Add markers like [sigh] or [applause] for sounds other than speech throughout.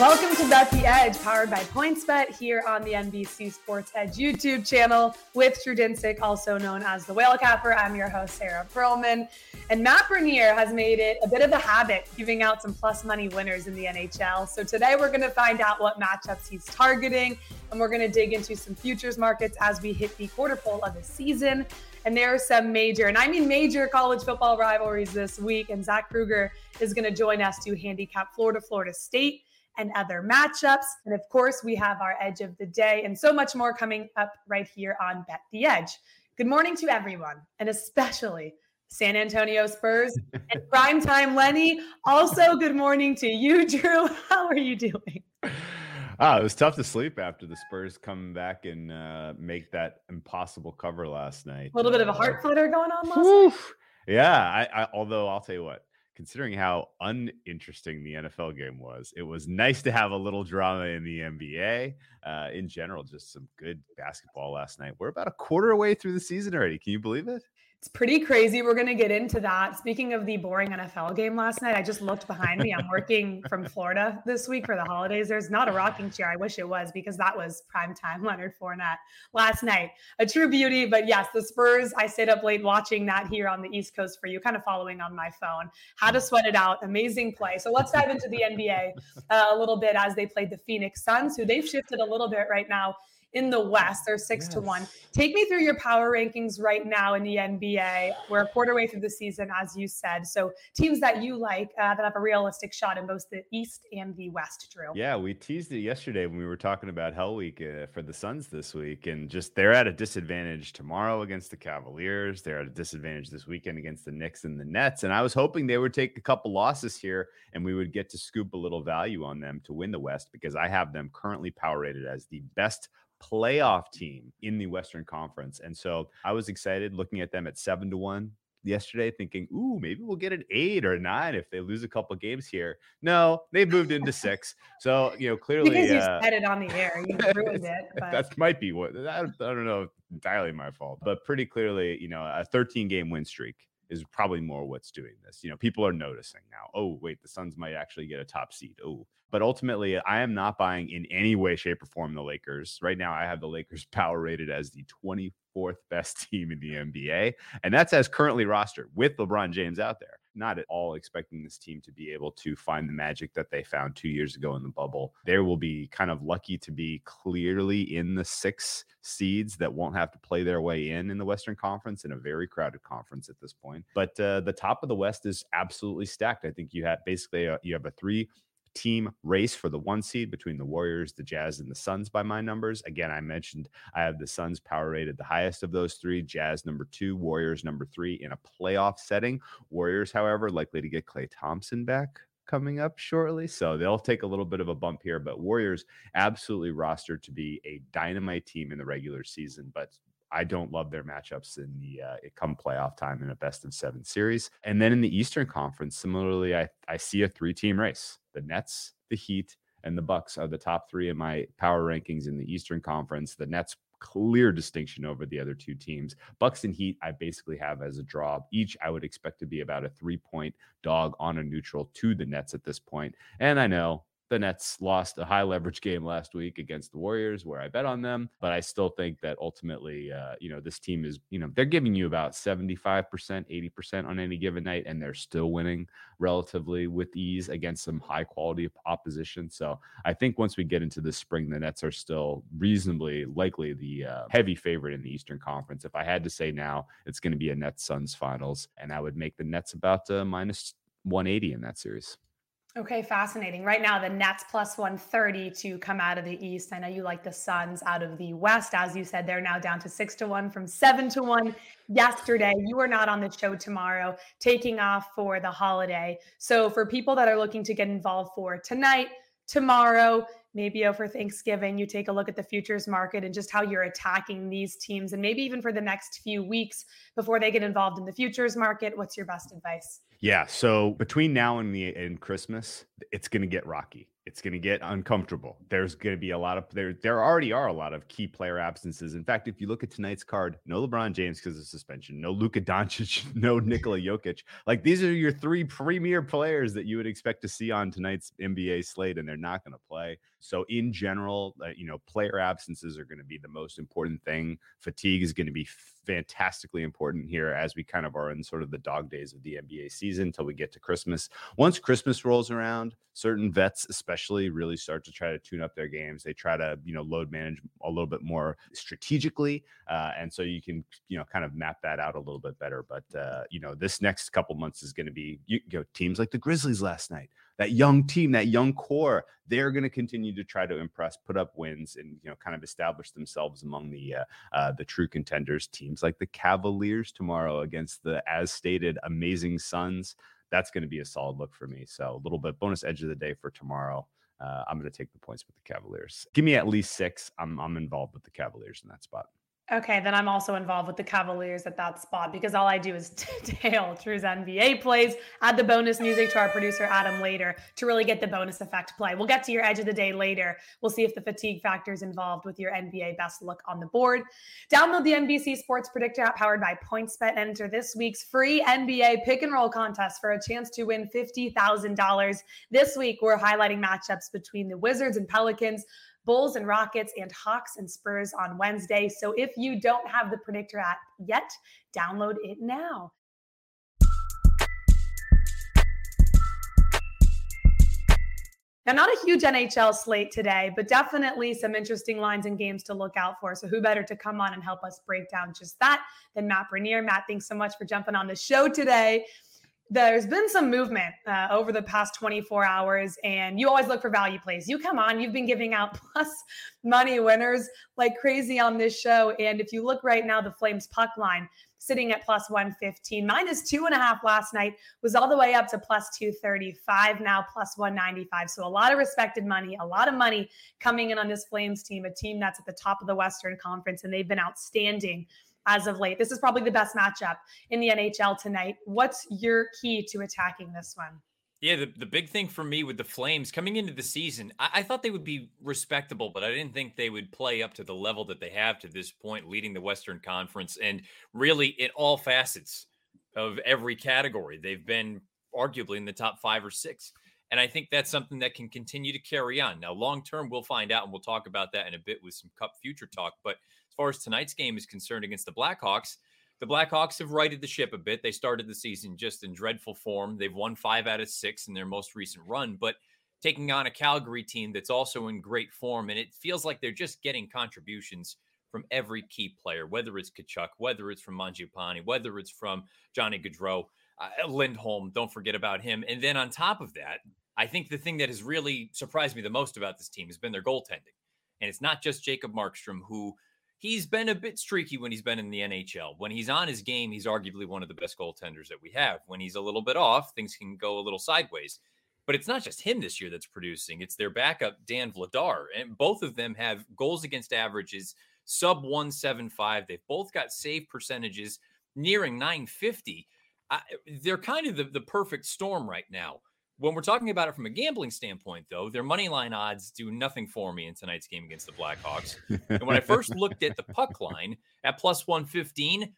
Welcome to Bet the Edge, powered by PointsBet here on the NBC Sports Edge YouTube channel with Drew Dinsick, also known as the Whale Capper. I'm your host, Sarah Perlman. And Matt Bernier has made it a bit of a habit giving out some plus money winners in the NHL. So today we're going to find out what matchups he's targeting, and we're going to dig into some futures markets as we hit the quarter pole of the season. And there are some major, and I mean major college football rivalries this week. And Zach Kruger is going to join us to handicap Florida, Florida State and other matchups. And of course, we have our edge of the day and so much more coming up right here on Bet the Edge. Good morning to everyone, and especially San Antonio Spurs [laughs] and primetime Lenny. Also, good morning to you, [laughs] Drew. How are you doing? Ah, it was tough to sleep after the Spurs come back and uh, make that impossible cover last night. A little bit of a Uh, heart flutter going on last night. Yeah, I, I although I'll tell you what, considering how uninteresting the NFL game was, it was nice to have a little drama in the NBA. Uh, in general, just some good basketball last night. We're about a quarter away through the season already. Can you believe it? It's pretty crazy. We're going to get into that. Speaking of the boring NFL game last night, I just looked behind me. I'm working from Florida this week for the holidays. There's not a rocking chair. I wish it was because that was prime time [laughs] Leonard Fournette last night. A true beauty. But yes, the Spurs, I stayed up late watching that here on the East Coast for you, kind of following on my phone. Had to sweat it out. Amazing play. So let's dive into the NBA uh, a little bit as they played the Phoenix Suns, who they've shifted a little bit right now in the West. They're six to one. Take me through your power rankings right now in the NBA. We're a quarter way through the season, as you said. So teams that you like uh, that have a realistic shot in both the East and the West, Drew. Yeah, we teased it yesterday when we were talking about Hell Week uh, for the Suns this week, and just they're at a disadvantage tomorrow against the Cavaliers. They're at a disadvantage this weekend against the Knicks and the Nets. And I was hoping they would take a couple losses here, and we would get to scoop a little value on them to win the West because I have them currently power rated as the best playoff team in the Western Conference. And so I was excited looking at them at seven to one yesterday, thinking, ooh, maybe we'll get an eight or a nine if they lose a couple games here. No, they moved [laughs] into six. So, you know, clearly Because you uh, said it on the air, you ruined it. [laughs] But that might be what I don't, I don't know, entirely my fault, but pretty clearly, you know, a 13 game win streak is probably more what's doing this. You know, people are noticing now. Oh, wait, the Suns might actually get a top seed. Oh, but ultimately, I am not buying in any way, shape, or form the Lakers. Right now, I have the Lakers [laughs] power rated as the 24th best team in the NBA, and that's as currently rostered with LeBron James out there. Not at all expecting this team to be able to find the magic that they found two years ago in the bubble. They will be kind of lucky to be clearly in the six seeds that won't have to play their way in in the Western Conference in a very crowded conference at this point. But uh, the top of the West is absolutely stacked. I think you have basically a, you have a three team race for the one seed between the Warriors, the Jazz, and the Suns by my numbers. Again, I mentioned I have the Suns power rated the highest of those three, Jazz number two, Warriors number three in a playoff setting. Warriors, however, likely to get Klay Thompson back coming up shortly. So they'll take a little bit of a bump here, but Warriors absolutely rostered to be a dynamite team in the regular season, but I don't love their matchups in the uh, come playoff time in a best of seven series. And then in the Eastern Conference, similarly, I, I see a three team race. The Nets, the Heat, and the Bucks are the top three in my power rankings in the Eastern Conference. The Nets clear distinction over the other two teams. Bucks and Heat, I basically have as a draw. Each I would expect to be about a three point dog on a neutral to the Nets at this point. And I know The Nets lost a high leverage game last week against the Warriors, where I bet on them. But I still think that ultimately, uh, you know, this team is, you know, they're giving you about 75%, 80% on any given night, and they're still winning relatively with ease against some high quality opposition. So I think once we get into the spring, the Nets are still reasonably likely the uh, heavy favorite in the Eastern Conference. If I had to say now, it's going to be a Nets Suns finals, and I would make the Nets about uh, minus 180 in that series. Okay, fascinating. Right now, the Nets plus 130 to come out of the East. I know you like the Suns out of the West. As you said, they're now down to six to one from seven to one yesterday. You are not on the show tomorrow, taking off for the holiday. So, for people that are looking to get involved for tonight, tomorrow, maybe over Thanksgiving, you take a look at the futures market and just how you're attacking these teams, and maybe even for the next few weeks before they get involved in the futures market. What's your best advice? Yeah. So between now and the and Christmas, it's going to get rocky. It's going to get uncomfortable. There's going to be a lot of there. There already are a lot of key player absences. In fact, if you look at tonight's card, no LeBron James because of suspension, no Luka Doncic, [laughs] no Nikola Jokic. Like these are your three premier players that you would expect to see on tonight's NBA slate, and they're not going to play. So in general, uh, you know, player absences are going to be the most important thing. Fatigue is going to be fantastically important here as we kind of are in sort of the dog days of the NBA season until we get to Christmas. Once Christmas rolls around, certain vets especially really start to try to tune up their games. They try to, you know, load manage a little bit more strategically. Uh, and so you can, you know, kind of map that out a little bit better. But, uh, you know, this next couple months is going to be, you, you know, teams like the Grizzlies last night that young team, that young core, they're going to continue to try to impress, put up wins, and you know, kind of establish themselves among the uh, uh, the true contenders. Teams like the Cavaliers tomorrow against the, as stated, amazing Suns. That's going to be a solid look for me. So a little bit bonus edge of the day for tomorrow. Uh, I'm going to take the points with the Cavaliers. Give me at least six. I'm I'm involved with the Cavaliers in that spot. Okay, then I'm also involved with the Cavaliers at that spot because all I do is [laughs] tail Drew's NBA plays. Add the bonus music to our producer Adam later to really get the bonus effect play. We'll get to your edge of the day later. We'll see if the fatigue factor is involved with your NBA best look on the board. Download the NBC Sports Predictor app powered by PointsBet and enter this week's free NBA pick and roll contest for a chance to win $50,000. This week, we're highlighting matchups between the Wizards and Pelicans. Bulls and Rockets, and Hawks and Spurs on Wednesday. So if you don't have the Predictor app yet, download it now. Now, not a huge NHL slate today, but definitely some interesting lines and games to look out for. So, who better to come on and help us break down just that than Matt Bernier? Matt, thanks so much for jumping on the show today there's been some movement uh, over the past 24 hours, and you always look for value plays. You come on, you've been giving out [laughs] plus money winners like crazy on this show. And if you look right now, the Flames puck line sitting at plus 115, minus two and a half last night was all the way up to plus 235, now plus 195. So a lot of respected money, a lot of money coming in on this Flames team, a team that's at the top of the Western Conference, and they've been outstanding as of late. This is probably the best matchup in the NHL tonight. What's your key to attacking this one? Yeah, the, the big thing for me with the Flames coming into the season, I, I, thought they would be respectable, but I didn't think they would play up to the level that they have to this point, leading the Western Conference and really in all facets of every category. They've been arguably in the top five or six. And I think that's something that can continue to carry on. Now, long term, we'll find out, and we'll talk about that in a bit with some Cup future talk. But as far as tonight's game is concerned against the Blackhawks, the Blackhawks have righted the ship a bit. They started the season just in dreadful form. They've won five out of six in their most recent run, but taking on a Calgary team that's also in great form. And it feels like they're just getting contributions from every key player, whether it's Tkachuk, whether it's from Mangiapane, whether it's from Johnny Gaudreau, uh, Lindholm. Don't forget about him. And then on top of that, I think the thing that has really surprised me the most about this team has been their goaltending. And it's not just Jacob Markstrom, who he's been a bit streaky when he's been in the NHL. When he's on his game, he's arguably one of the best goaltenders that we have. When he's a little bit off, things can go a little sideways. But it's not just him this year that's producing, it's their backup, Dan Vladar. And both of them have goals against averages sub 175. They've both got save percentages nearing 950. I, they're kind of the, the perfect storm right now. When we're talking about it from a gambling standpoint, though, their money line odds do nothing for me in tonight's game against the Blackhawks. and when I [laughs] first looked at the puck line at plus 115,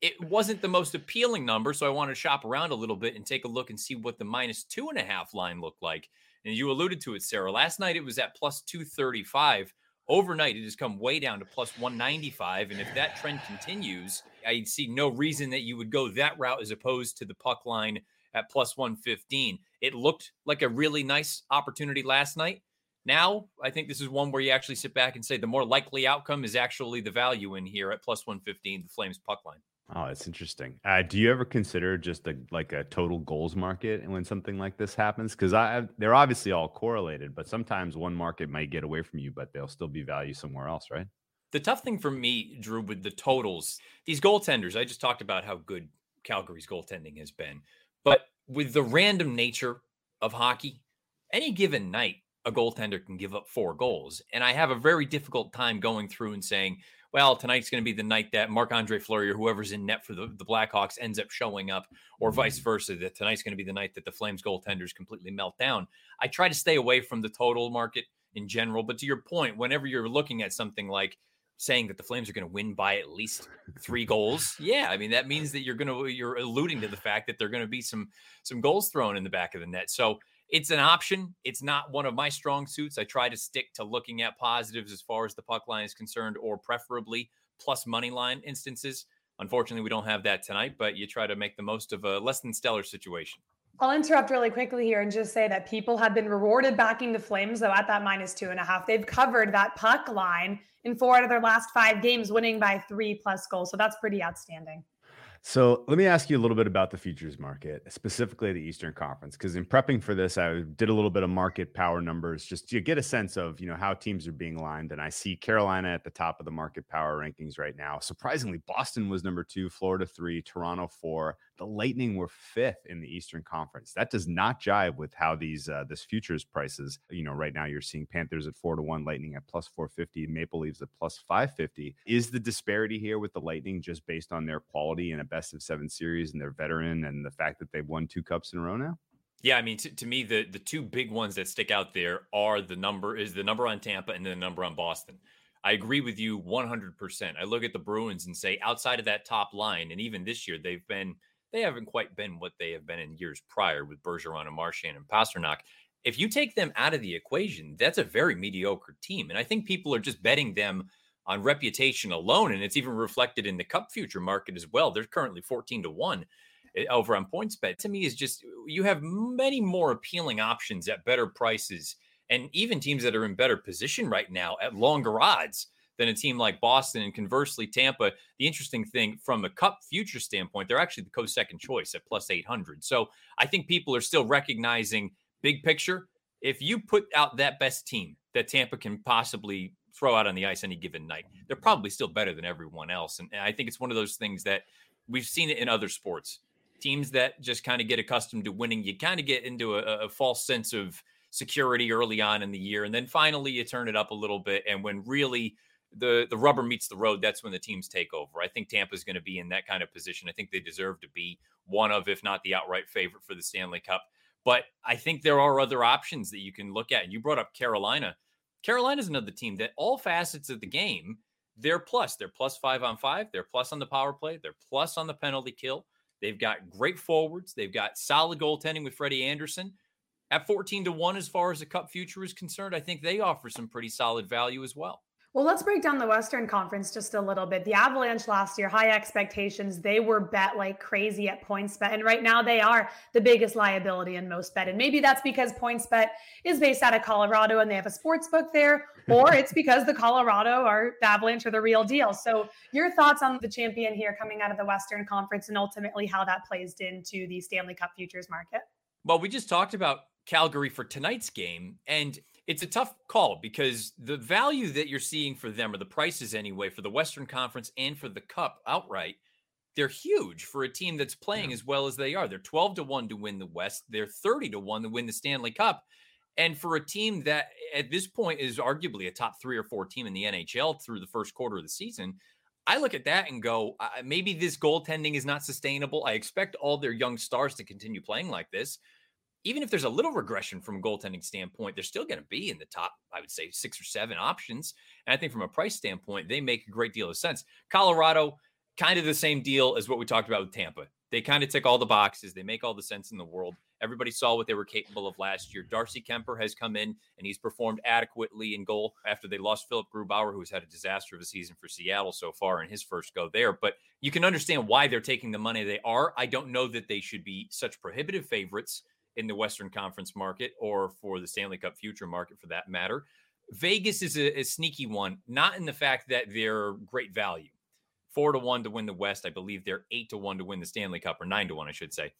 it wasn't the most appealing number. So I wanted to shop around a little bit and take a look and see what the minus two and a half line looked like. And you alluded to it, Sarah. Last night it was at plus 235. Overnight, it has come way down to plus 195. And if that trend continues, I see no reason that you would go that route as opposed to the puck line at plus 115. It looked like a really nice opportunity last night. Now, I think this is one where you actually sit back and say the more likely outcome is actually the value in here at plus 115, the Flames puck line. Oh, that's interesting. Uh, do you ever consider just a like a total goals market when something like this happens? Because I they're obviously all correlated, but sometimes one market might get away from you, but they'll still be value somewhere else, right? The tough thing for me, Drew, with the totals, these goaltenders, I just talked about how good Calgary's goaltending has been, but with the random nature of hockey, any given night, a goaltender can give up four goals. And I have a very difficult time going through and saying, well, tonight's going to be the night that Marc Andre Fleury or whoever's in net for the, the Blackhawks ends up showing up, or vice mm-hmm. versa, that tonight's going to be the night that the Flames goaltenders completely melt down. I try to stay away from the total market in general. But to your point, whenever you're looking at something like saying that the Flames are going to win by at least three [laughs] goals, yeah, I mean that means that you're going to you're alluding to the fact that there're going to be some some goals thrown in the back of the net. So it's an option. It's not one of my strong suits. I try to stick to looking at positives as far as the puck line is concerned, or preferably plus money line instances. Unfortunately, we don't have that tonight, but you try to make the most of a less than stellar situation. I'll interrupt really quickly here and just say that people have been rewarded backing the Flames, though, at that minus two and a half. They've covered that puck line in four out of their last five games, winning by three plus goals. So that's pretty outstanding. So let me ask you a little bit about the futures market, specifically the Eastern Conference, because in prepping for this, I did a little bit of market power numbers just to get a sense of you know how teams are being lined. And I see Carolina at the top of the market power rankings right now. Surprisingly, Boston was number two, Florida three, Toronto four. The Lightning were fifth in the Eastern Conference. That does not jive with how these uh, this futures prices. You know, right now you're seeing Panthers at four to one, Lightning at plus four fifty, Maple Leafs at plus five fifty. Is the disparity here with the Lightning just based on their quality in a best of seven series and their veteran and the fact that they've won two cups in a row now? Yeah, I mean, to, to me, the the two big ones that stick out there are the number is the number on Tampa and the number on Boston. I agree with you 100%. I look at the Bruins and say outside of that top line, and even this year, they've been they haven't quite been what they have been in years prior with Bergeron and Marchand and Pastrnak. If you take them out of the equation, that's a very mediocre team, and I think people are just betting them on reputation alone. And it's even reflected in the cup future market as well. They're currently 14 to 1 eh, over on PointsBet. To me, is just you have many more appealing options at better prices and even teams that are in better position right now at longer odds than a team like Boston. And conversely, Tampa, the interesting thing from a cup future standpoint, they're actually the co second choice at plus 800. So I think people are still recognizing big picture. If you put out that best team that Tampa can possibly throw out on the ice any given night. They're probably still better than everyone else. And, I think it's one of those things that we've seen it in other sports. Teams that just kind of get accustomed to winning, you kind of get into a, a false sense of security early on in the year. And then finally you turn it up a little bit. And when really the the rubber meets the road, that's when the teams take over. I think Tampa's going to be in that kind of position. I think they deserve to be one of, if not the outright favorite for the Stanley Cup. But I think there are other options that you can look at. And you brought up Carolina. Carolina's another team that all facets of the game, they're plus. They're plus five on five. They're plus on the power play. They're plus on the penalty kill. They've got great forwards. They've got solid goaltending with Freddie Andersen. At 14 to 1, as far as the cup future is concerned, I think they offer some pretty solid value as well. Well, let's break down the Western Conference just a little bit. The Avalanche last year, high expectations. They were bet like crazy at PointsBet. And right now they are the biggest liability in most bet. And maybe that's because PointsBet is based out of Colorado and they have a sports book there, or it's because the Colorado or the Avalanche are the real deal. So, your thoughts on the champion here coming out of the Western Conference and ultimately how that plays into the Stanley Cup futures market? Well, we just talked about Calgary for tonight's game. And it's a tough call because the value that you're seeing for them, or the prices anyway, for the Western Conference and for the Cup outright, they're huge for a team that's playing yeah. as well as they are. They're 12 to 1 to win the West, they're 30 to 1 to win the Stanley Cup. And for a team that at this point is arguably a top three or four team in the NHL through the first quarter of the season, I look at that and go, uh, maybe this goaltending is not sustainable. I expect all their young stars to continue playing like this even if there's a little regression from a goaltending standpoint, they're still going to be in the top, I would say, six or seven options. And I think from a price standpoint, they make a great deal of sense. Colorado, kind of the same deal as what we talked about with Tampa. They kind of tick all the boxes, they make all the sense in the world. Everybody saw what they were capable of last year. Darcy Kuemper has come in and he's performed adequately in goal after they lost Philipp Grubauer, who's had a disaster of a season for Seattle so far in his first go there. But you can understand why they're taking the money they are. I don't know that they should be such prohibitive favorites in the Western Conference market or for the Stanley Cup future market for that matter. Vegas is a, a sneaky one, not in the fact that they're great value. Four to one to win the West. I believe they're eight to one to win the Stanley Cup, or nine to one, I should say.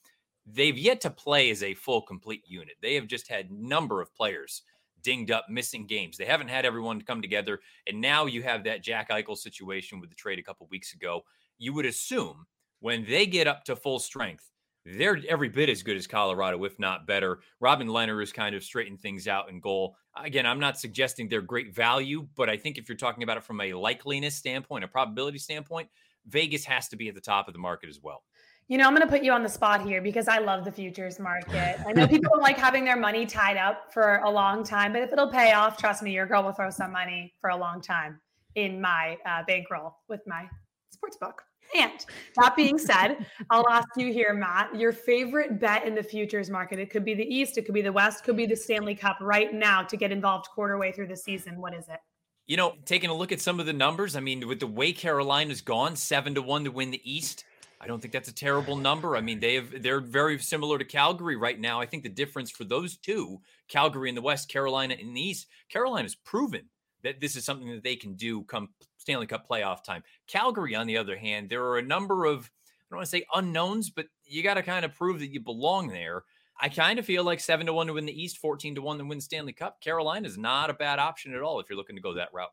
They've yet to play as a full, complete unit. They have just had number of players dinged up, missing games. They haven't had everyone come together, and now you have that Jack Eichel situation with the trade a couple weeks ago. You would assume when they get up to full strength, they're every bit as good as Colorado, if not better. Robin Lehner has kind of straightened things out in goal. Again, I'm not suggesting they're great value, but I think if you're talking about it from a likeliness standpoint, a probability standpoint, Vegas has to be at the top of the market as well. You know, I'm going to put you on the spot here because I love the futures market. I know [laughs] people don't like having their money tied up for a long time, but if it'll pay off, trust me, your girl will throw some money for a long time in my uh, bankroll with my sports book. And that being said, I'll ask you here, Matt, your favorite bet in the futures market. It could be the East, it could be the West, could be the Stanley Cup right now to get involved quarter way through the season. What is it? You know, taking a look at some of the numbers, I mean, with the way Carolina's gone, seven to one to win the East. I don't think that's a terrible number. I mean, they have they're very similar to Calgary right now. I think the difference for those two, Calgary in the West, Carolina in the East, Carolina's proven that this is something that they can do come Stanley Cup playoff time. Calgary, on the other hand, there are a number of, I don't want to say unknowns, but you got to kind of prove that you belong there. I kind of feel like seven to one to win the East, 14 to one to win Stanley Cup. Carolina is not a bad option at all if you're looking to go that route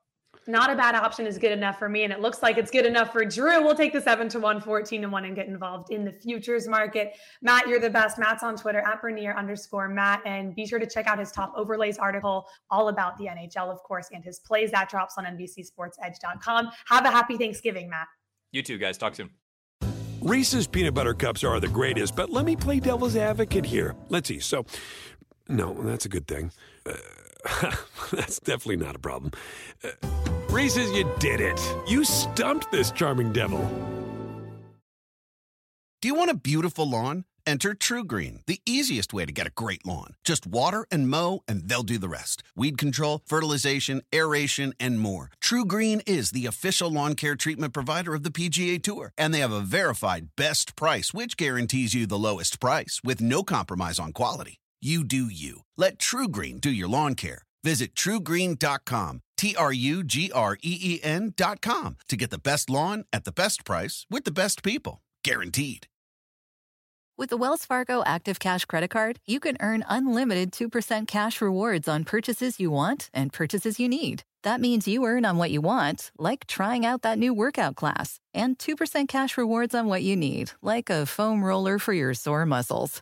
not a bad option is good enough for me. And it looks like it's good enough for Drew. We'll take the seven to one, 14 to one, and get involved in the futures market. Matt, you're the best. Matt's on Twitter at Bernier underscore Matt. And be sure to check out his top overlays article all about the NHL, of course, and his plays that drops on NBCSportsEdge.com. Have a happy Thanksgiving, Matt. You too, guys. Talk soon. Reese's peanut butter cups are the greatest, but let me play devil's advocate here. Let's see. So, no, that's a good thing. Uh, [laughs] That's definitely not a problem. Uh, Reese's, you did it. You stumped this charming devil. Do you want a beautiful lawn? Enter TruGreen, the easiest way to get a great lawn. Just water and mow, and they'll do the rest. Weed control, fertilization, aeration, and more. TruGreen is the official lawn care treatment provider of the PGA Tour, and they have a verified best price, which guarantees you the lowest price with no compromise on quality. You do you. Let TruGreen do your lawn care. Visit trugreen.com, T R U G R E E N.com to get the best lawn at the best price with the best people. Guaranteed. With the Wells Fargo Active Cash Credit Card, you can earn unlimited 2% cash rewards on purchases you want and purchases you need. That means you earn on what you want, like trying out that new workout class, and 2% cash rewards on what you need, like a foam roller for your sore muscles.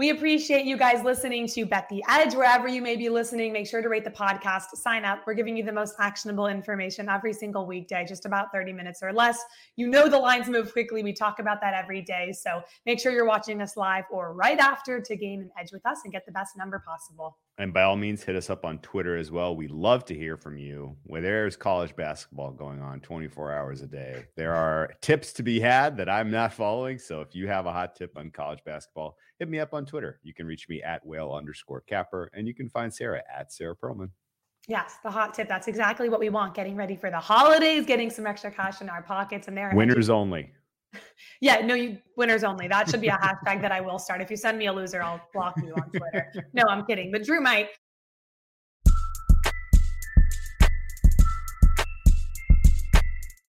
We appreciate you guys listening to Bet the Edge. Wherever you may be listening, make sure to rate the podcast, sign up. We're giving you the most actionable information every single weekday, just about 30 minutes or less. You know the lines move quickly. We talk about that every day. So make sure you're watching us live or right after to gain an edge with us and get the best number possible. And by all means, hit us up on Twitter as well. We love to hear from you. Where there's college basketball going on 24 hours a day, there are tips to be had that I'm not following. So if you have a hot tip on college basketball, hit me up on Twitter. You can reach me at whale underscore capper, and you can find Sarah at Sarah Perlman. Yes, the hot tip. That's exactly what we want. Getting ready for the holidays, getting some extra cash in our pockets, and there. Winners only. Yeah, no, you winners only. That should be a hashtag that I will start. If you send me a loser, I'll block you on Twitter. No, I'm kidding. But Drew might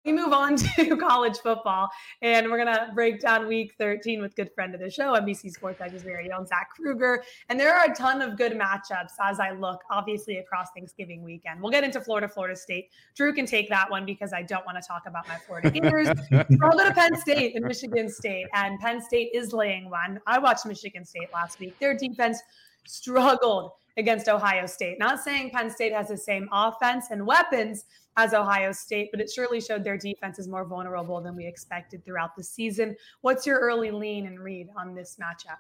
We move on [laughs] to college football, and we're going to break down week 13 with good friend of the show, NBC Sports Edge's very own Zach Kruger. And there are a ton of good matchups as I look, obviously, across Thanksgiving weekend. We'll get into Florida, Florida State. Drew can take that one because I don't want to talk about my Florida [laughs] Gators. I'll go to Penn State and Michigan State, and Penn State is laying one. I watched Michigan State last week. Their defense struggled against Ohio State. Not saying Penn State has the same offense and weapons as Ohio State, but it surely showed their defense is more vulnerable than we expected throughout the season. What's your early lean and read on this matchup?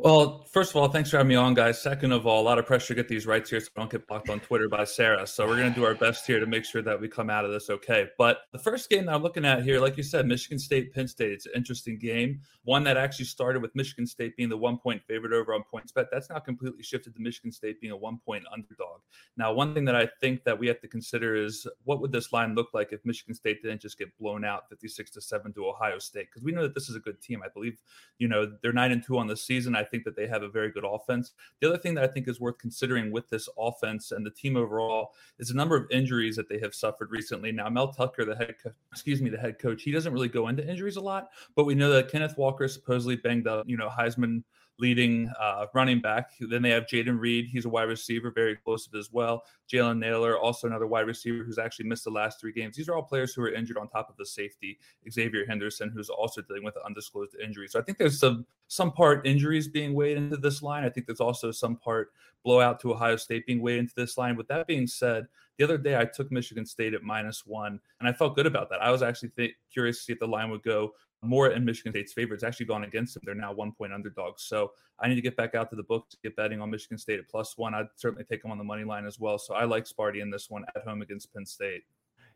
Well, first of all, thanks for having me on, guys. Second of all, a lot of pressure to get these rights here so I don't get blocked on Twitter by Sarah. So we're going to do our best here to make sure that we come out of this okay. But the first game that I'm looking at here, like you said, Michigan State, Penn State, it's an interesting game. One that actually started with Michigan State being the one point favorite over on PointsBet. That's now completely shifted to Michigan State being a one point underdog. Now, one thing that I think that we have to consider is what would this line look like if Michigan State didn't just get blown out 56 to 7 to Ohio State? Because we know that this is a good team. I believe, you know, they're 9 and 2 on the season. I think that they have a very good offense. The other thing that I think is worth considering with this offense and the team overall is a number of injuries that they have suffered recently. Now, Mel Tucker, the head, co- excuse me, the head coach, he doesn't really go into injuries a lot, but we know that Kenneth Walker supposedly banged up. You know, Heisman leading uh, running back. Then they have Jayden Reed. He's a wide receiver, very explosive as well. Jalen Nailor, also another wide receiver who's actually missed the last three games. These are all players who are injured on top of the safety, Xavier Henderson, who's also dealing with an undisclosed injury. So I think there's some some part injuries being weighed into this line. I think there's also some part blowout to Ohio State being weighed into this line. With that being said, the other day I took Michigan State at minus one, and I felt good about that. I was actually th- curious to see if the line would go more in Michigan State's favor. It's actually gone against them. They're now one point underdogs. So I need to get back out to the book to get betting on Michigan State at plus one. I'd certainly take them on the money line as well. So I like Sparty in this one at home against Penn State.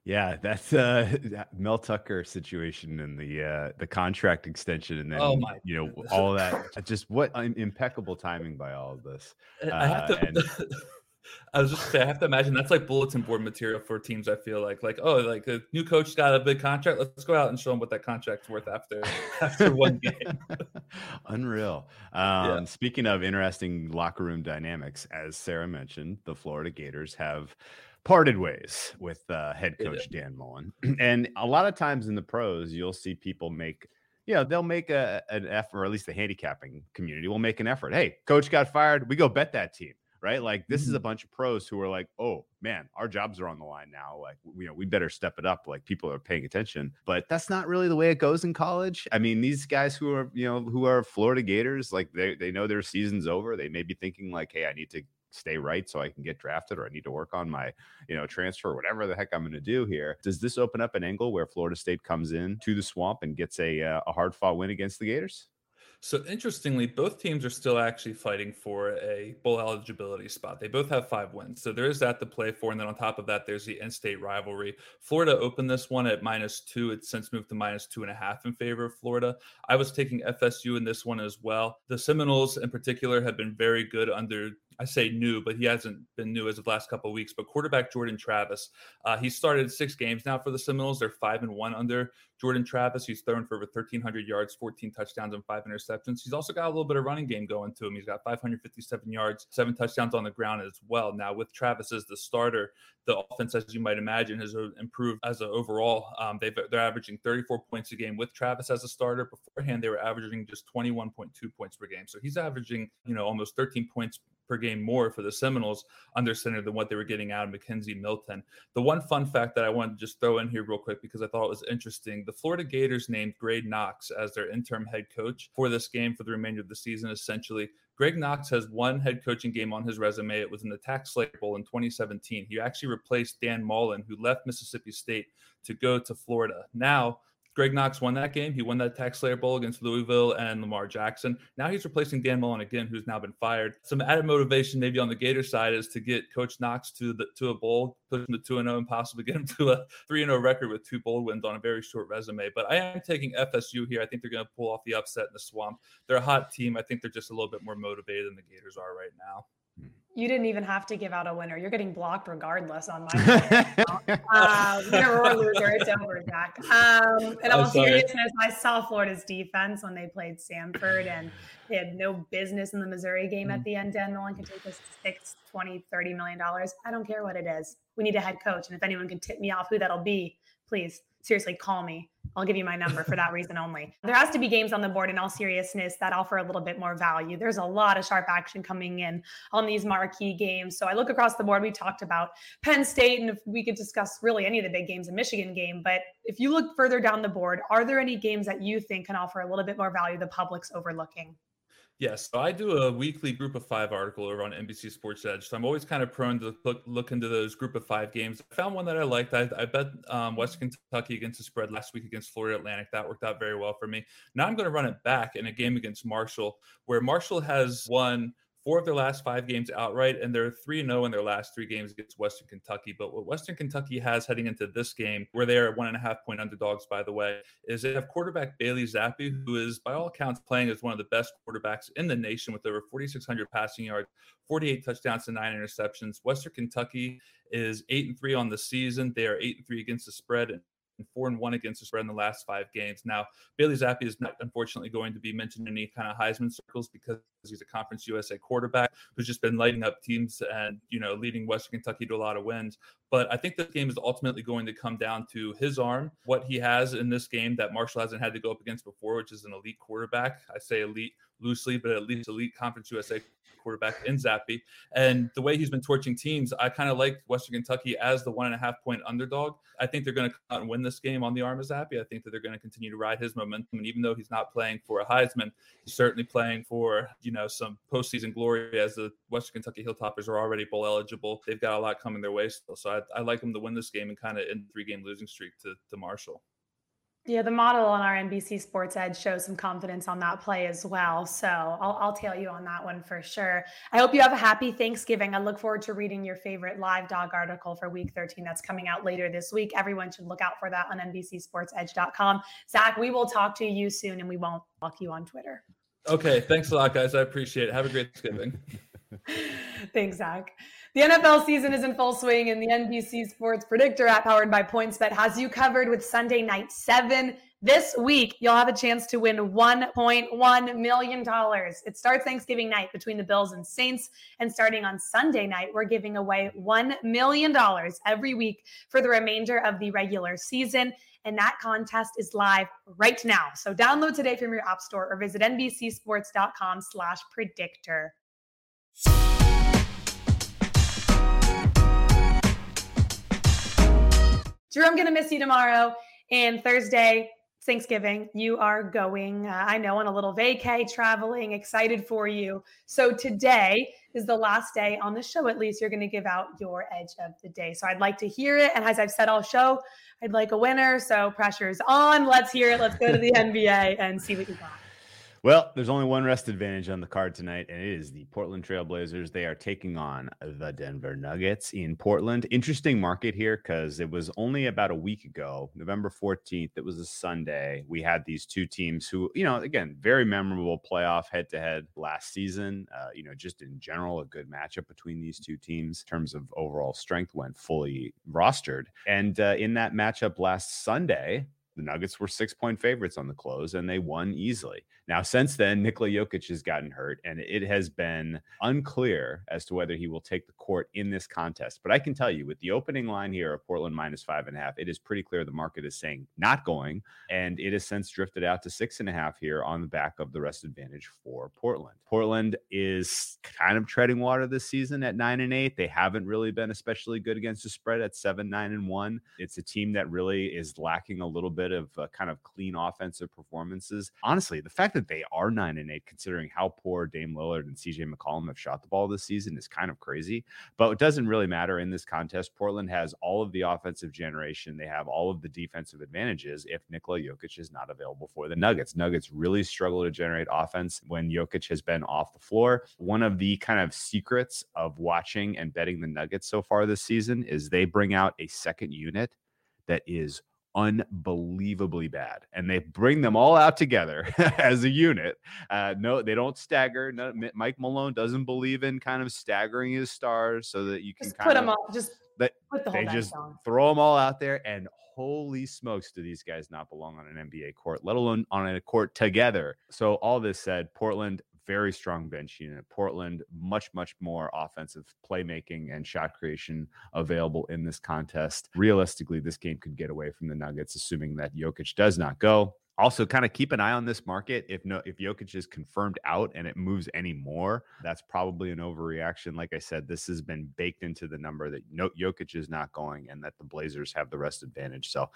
Yeah, that's uh Mel Tucker situation and the uh the contract extension and then oh my you know all that [laughs] just what impeccable timing by all of this. Uh, I have to and, [laughs] I was just say I have to imagine that's like bulletin board material for teams. I feel like like oh like a new coach got a big contract. Let's go out and show them what that contract's worth after [laughs] after one game. Unreal. Um, yeah. Speaking of interesting locker room dynamics, as Sarah mentioned, the Florida Gators have parted ways with uh, head coach Dan Mullen, [clears throat] and a lot of times in the pros, you'll see people make you know, they'll make a, an effort, or at least the handicapping community will make an effort. Hey, coach got fired. We go bet that team right? Like this mm-hmm. is a mm-hmm. bunch of pros who are like, oh man, our jobs are on the line now. Like, you know, we better step it up. Like people are paying attention. But that's not really the way it goes in college. I mean, these guys who are, you know, who are Florida Gators, like they, they know their season's over. They may be thinking like, hey, I need to stay right so I can get drafted or I need to work on my, you know, transfer, whatever the heck I'm going to do here. Does this open up an angle where Florida State comes in to the swamp and gets a, uh, a hard fought win against the Gators? So interestingly, both teams are still actually fighting for a bowl eligibility spot. They both have five wins. So there is that to play for. And then on top of that, there's the in-state rivalry. Florida opened this one at minus two. It's since moved to minus two and a half in favor of Florida. I was taking FSU in this one as well. The Seminoles in particular have been very good under I say new, but he hasn't been new as of the last couple of weeks. But quarterback Jordan Travis, uh, he started six games now for the Seminoles. They're five and one under Jordan Travis. He's thrown for over 1,300 yards, 14 touchdowns, and five interceptions. He's also got a little bit of running game going to him. He's got 557 yards, seven touchdowns on the ground as well. Now with Travis as the starter, the offense, as you might imagine, has uh, improved as an overall. Um, they've they're averaging 34 points a game with Travis as a starter. Beforehand, they were averaging just 21.2 points per game. So he's averaging, you know, almost 13 points per game more for the Seminoles under center than what they were getting out of McKenzie Milton. The one fun fact that I wanted to just throw in here real quick because I thought it was interesting the Florida Gators named Greg Knox as their interim head coach for this game for the remainder of the season, essentially. Greg Knox has one head coaching game on his resume. It was in the TaxSlayer Bowl in 2017. He actually replaced Dan Mullen, who left Mississippi State to go to Florida. Now, Greg Knox won that game. He won that TaxSlayer Bowl against Louisville and Lamar Jackson. Now he's replacing Dan Mullen again, who's now been fired. Some added motivation, maybe on the Gator side, is to get Coach Knox to the to a bowl, push him to two and zero, oh, and possibly get him [laughs] to a three and zero oh record with two bowl wins on a very short resume. But I am taking FSU here. I think they're going to pull off the upset in the swamp. They're a hot team. I think they're just a little bit more motivated than the Gators are right now. You didn't even have to give out a winner. You're getting blocked regardless on my [laughs] uh, winner or loser. It's over, Zach. Um, in all seriousness, I saw Florida's defense when they played Samford, and they had no business in the Missouri game at mm. the end. Dan Mullen can take us 6, 20, 30 million dollars. I don't care what it is. We need a head coach. And if anyone can tip me off who that'll be, please seriously call me. I'll give you my number for that reason only. There has to be games on the board in all seriousness that offer a little bit more value. There's a lot of sharp action coming in on these marquee games. So I look across the board. We talked about Penn State, and if we could discuss really any of the big games, a Michigan game. But if you look further down the board, are there any games that you think can offer a little bit more value the public's overlooking? Yes, so I do a weekly group of five article over on NBC Sports Edge. So I'm always kind of prone to look, look into those group of five games. I found one that I liked. I, I bet um, Western Kentucky against the spread last week against Florida Atlantic. That worked out very well for me. Now I'm going to run it back in a game against Marshall, where Marshall has won four of their last five games outright, and they're 3 0 in their last three games against Western Kentucky. But what Western Kentucky has heading into this game, where they are one and a half point underdogs, by the way, is they have quarterback Bailey Zappe, who is, by all accounts, playing as one of the best quarterbacks in the nation with over 4,600 passing yards, 48 touchdowns, and nine interceptions. Western Kentucky is 8 and 3 on the season. They are 8 and 3 against the spread and and four and one against the spread in the last five games. Now, Bailey Zappe is not unfortunately going to be mentioned in any kind of Heisman circles because he's a Conference USA quarterback who's just been lighting up teams and you know leading Western Kentucky to a lot of wins. But I think this game is ultimately going to come down to his arm, what he has in this game that Marshall hasn't had to go up against before, which is an elite quarterback. I say elite loosely, but at least elite Conference USA quarterback in Zappe. And the way he's been torching teams, I kind of like Western Kentucky as the one and a half point underdog. I think they're going to come out and win this game on the arm of Zappe. I think that they're going to continue to ride his momentum. And even though he's not playing for a Heisman, he's certainly playing for, you know, some postseason glory as the Western Kentucky Hilltoppers are already bowl eligible. They've got a lot coming their way still. So I, I like them to win this game and kind of end three game losing streak to, to Marshall. Yeah, the model on our NBC Sports Edge shows some confidence on that play as well. So I'll, I'll tail you on that one for sure. I hope you have a happy Thanksgiving. I look forward to reading your favorite live dog article for week 13 that's coming out later this week. Everyone should look out for that on NBCSportsEdge.com. Zach, we will talk to you soon and we won't block you on Twitter. Okay. Thanks a lot, guys. I appreciate it. Have a great Thanksgiving. [laughs] Thanks, Zach. The NFL season is in full swing, and the NBC Sports Predictor app, powered by PointsBet, has you covered with Sunday Night Seven. This week, you'll have a chance to win $1.1 million. It starts Thanksgiving night between the Bills and Saints. And starting on Sunday night, we're giving away $1 million every week for the remainder of the regular season. And that contest is live right now. So download today from your app store or visit NBCSports.com slash predictor. Drew, I'm going to miss you tomorrow. And Thursday, Thanksgiving, you are going, uh, I know, on a little vacay, traveling, excited for you. So today is the last day on the show, at least you're going to give out your edge of the day. So I'd like to hear it. And as I've said all show, I'd like a winner. So pressure's on. Let's hear it. Let's go to the NBA and see what you got. Well, there's only one rest advantage on the card tonight, and it is the Portland Trailblazers. They are taking on the Denver Nuggets in Portland. Interesting market here because it was only about a week ago, November 14th. It was a Sunday. We had these two teams who, you know, again, very memorable playoff head to head last season. Uh, you know, just in general, a good matchup between these two teams in terms of overall strength when fully rostered. And uh, in that matchup last Sunday, the Nuggets were six point favorites on the close and they won easily. Now, since then, Nikola Jokic has gotten hurt and it has been unclear as to whether he will take the court in this contest. But I can tell you, with the opening line here of Portland minus five and a half, it is pretty clear the market is saying not going. And it has since drifted out to six and a half here on the back of the rest advantage for Portland. Portland is kind of treading water this season at nine and eight. They haven't really been especially good against the spread at seven, nine, and one. It's a team that really is lacking a little bit of uh, kind of clean offensive performances. Honestly, the fact that they are nine and eight, considering how poor Dame Lillard and CJ McCollum have shot the ball this season, is kind of crazy. But it doesn't really matter in this contest. Portland has all of the offensive generation, they have all of the defensive advantages if Nikola Jokic is not available for the Nuggets. Nuggets really struggle to generate offense when Jokic has been off the floor. One of the kind of secrets of watching and betting the Nuggets so far this season is they bring out a second unit that is unbelievably bad and they bring them all out together [laughs] as a unit uh, no they don't stagger no, mike malone doesn't believe in kind of staggering his stars so that you can just put them all, just that put the they just on. throw them all out there and holy smokes do these guys not belong on an nba court let alone on a court together so all this said portland very strong bench unit. Portland, much, much more offensive playmaking and shot creation available in this contest. Realistically, this game could get away from the Nuggets, assuming that Jokic does not go. Also, kind of keep an eye on this market. If no, if Jokic is confirmed out and it moves any more, that's probably an overreaction. Like I said, this has been baked into the number that no Jokic is not going, and that the Blazers have the rest advantage. So,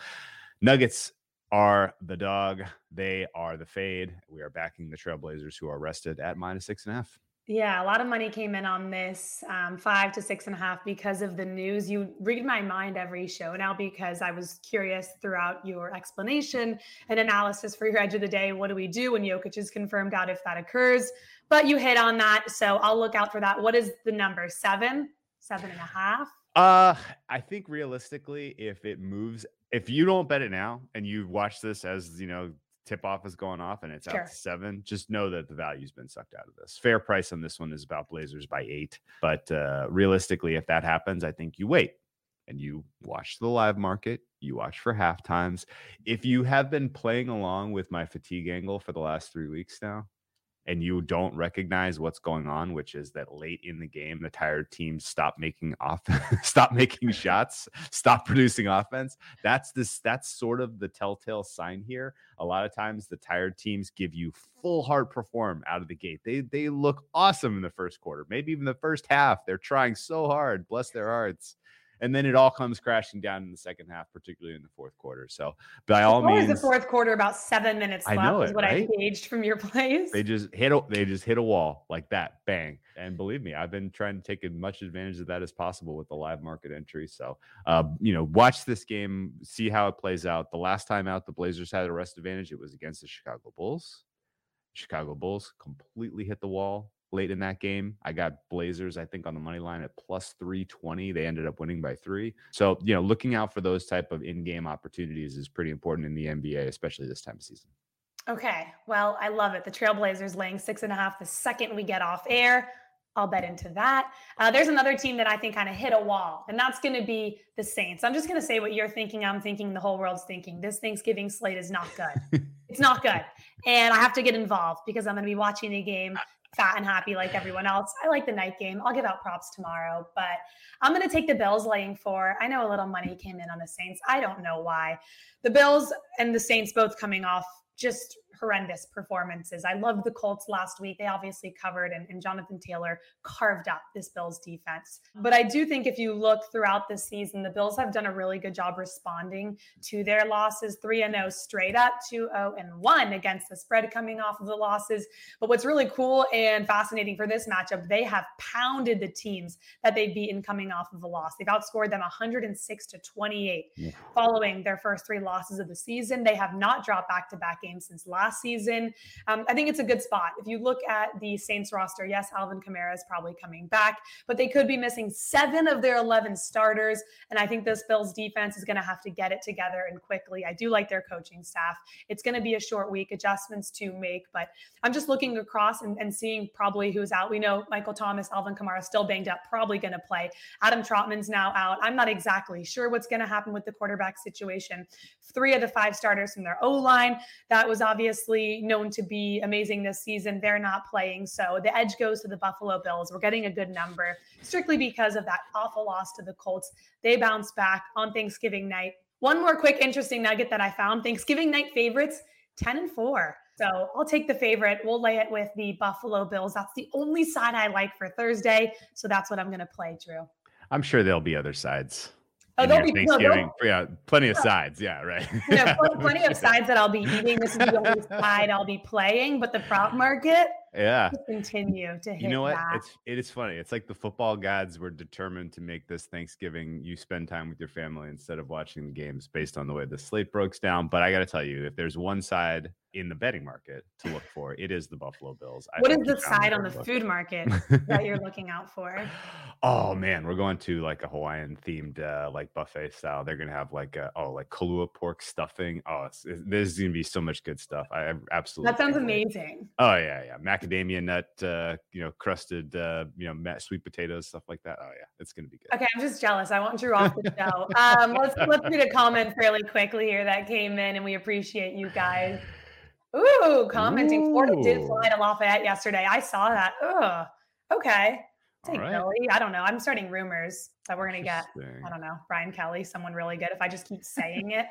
Nuggets are the dog. They are the fade. We are backing the Trailblazers, who are rested at minus six and a half. Yeah, a lot of money came in on this um, five to six and a half because of the news. You read my mind every show now because I was curious throughout your explanation and analysis for your edge of the day. What do we do when Jokic is confirmed out if that occurs? But you hit on that. So I'll look out for that. What is the number? Seven? Seven and a half? Uh, I think realistically, if it moves, if you don't bet it now and you watch this as you know tip off is going off and it's sure. out to seven, just know that the value's been sucked out of this. Fair price on this one is about Blazers by eight. But uh, realistically, if that happens, I think you wait and you watch the live market, you watch for half times. If you have been playing along with my fatigue angle for the last three weeks now, and you don't recognize what's going on, which is that late in the game, the tired teams stop making off, [laughs] stop making [laughs] shots, stop producing offense. That's this. That's sort of the telltale sign here. A lot of times, the tired teams give you full heart perform out of the gate. They they look awesome in the first quarter, maybe even the first half. They're trying so hard, bless their hearts and then it all comes crashing down in the second half, particularly in the fourth quarter. So, by all means, the fourth quarter about seven minutes left. I know it, is what right? I gauged from your [laughs] plays. They just hit a, they just hit a wall like that, bang. And believe me, I've been trying to take as much advantage of that as possible with the live market entry. So, uh, you know, watch this game, see how it plays out. The last time out, the Blazers had a rest advantage. It was against the Chicago Bulls. Chicago Bulls completely hit the wall late in that game. I got Blazers, I think, on the money line at plus 320. They ended up winning by three. So, you know, looking out for those type of in-game opportunities is pretty important in the NBA, especially this time of season. Okay. Well, I love it. The Trailblazers laying six and a half the second we get off air. I'll bet into that. Uh, there's another team that I think kind of hit a wall, and that's going to be the Saints. I'm just going to say what you're thinking. I'm thinking the whole world's thinking. This Thanksgiving slate is not good. [laughs] it's not good. And I have to get involved because I'm going to be watching a game fat and happy like everyone else. I like the night game. I'll give out props tomorrow, but I'm going to take the Bills laying four. I know a little money came in on the Saints. I don't know why. The Bills and the Saints both coming off just horrendous performances. I loved the Colts last week. They obviously covered, and, and, Jonathan Taylor carved up this Bills defense. But I do think if you look throughout the season, the Bills have done a really good job responding to their losses 3 0 straight up, 2 0 and 1 against the spread coming off of the losses. But what's really cool and fascinating for this matchup, they have pounded the teams that they've beaten coming off of the loss. They've outscored them 106 to 28 yeah. following their first three losses of the season. They have not dropped back to back games since last last season. Um, I think it's a good spot. If you look at the Saints roster, yes, Alvin Kamara is probably coming back, but they could be missing seven of their 11 starters. And I think this Bills defense is going to have to get it together and quickly. I do like their coaching staff. It's going to be a short week, adjustments to make, but I'm just looking across and, and seeing probably who's out. We know Michael Thomas, Alvin Kamara still banged up, probably going to play. Adam Trautman's now out. I'm not exactly sure what's going to happen with the quarterback situation. Three of the five starters from their O line, that was obvious obviously known to be amazing this season. They're not playing. So the edge goes to the Buffalo Bills. We're getting a good number strictly because of that awful loss to the Colts. They bounce back on Thanksgiving night. One more quick interesting nugget that I found Thanksgiving night favorites 10 and 4. So I'll take the favorite. We'll lay it with the Buffalo Bills. That's the only side I like for Thursday. So that's what I'm going to play, Drew. I'm sure there'll be other sides. Oh, there'll be Thanksgiving. No, yeah, plenty of sides. Yeah, right. [laughs] know, plenty of [laughs] sides that I'll be eating. This is the only side I'll be playing, but the prop market, yeah, continue to hit. You know what? That. It's it is funny. It's like the football gods were determined to make this Thanksgiving you spend time with your family instead of watching the games based on the way the slate breaks down. But I got to tell you, if there's one side in the betting market to look for, it is the Buffalo Bills. I what is the side on the food market that you're [laughs] looking out for? Oh man, we're going to like a Hawaiian themed uh, like buffet style. They're gonna have like a, oh like Kalua pork stuffing. Oh, it's, it's, there's gonna be so much good stuff. I absolutely that sounds amazing. Oh yeah, yeah, macadamia nut, uh, you know, crusted, uh, you know, sweet potatoes, stuff like that. Oh yeah, it's gonna be good. Okay, I'm just jealous. I want Drew off the show. um, let's let's read [laughs] a comment fairly quickly here that came in, and we appreciate you guys. Ooh, commenting. Ooh. Florida did fly to Lafayette yesterday. I saw that. Ugh. Okay. Take right. Kelly. I don't know. I'm starting rumors that we're gonna get. I don't know. Brian Kelly, someone really good. If I just keep saying it,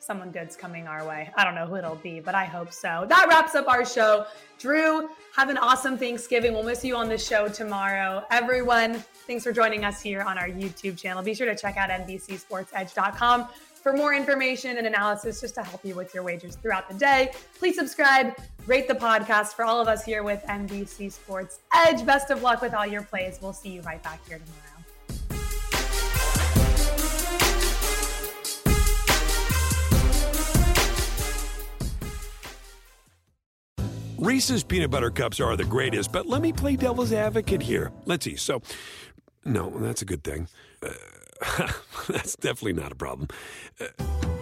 someone good's coming our way. I don't know who it'll be, but I hope so. That wraps up our show. Drew, have an awesome Thanksgiving. We'll miss you on the show tomorrow. Everyone, thanks for joining us here on our YouTube channel. Be sure to check out NBCSportsEdge.com For more information and analysis, just to help you with your wagers throughout the day, please subscribe, rate the podcast for all of us here with NBC Sports Edge. Best of luck with all your plays. We'll see you right back here tomorrow. Reese's peanut butter cups are the greatest, but let me play devil's advocate here. Let's see. So, no, that's a good thing. Uh, [laughs] that's definitely not a problem. Uh,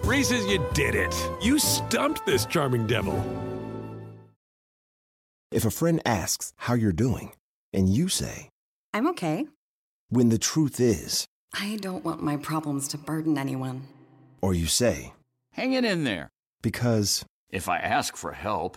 Reese's, you did it. You stumped this charming devil. If a friend asks how you're doing, and you say, I'm okay, when the truth is, I don't want my problems to burden anyone. or you say, Hang it in there. because, If I ask for help,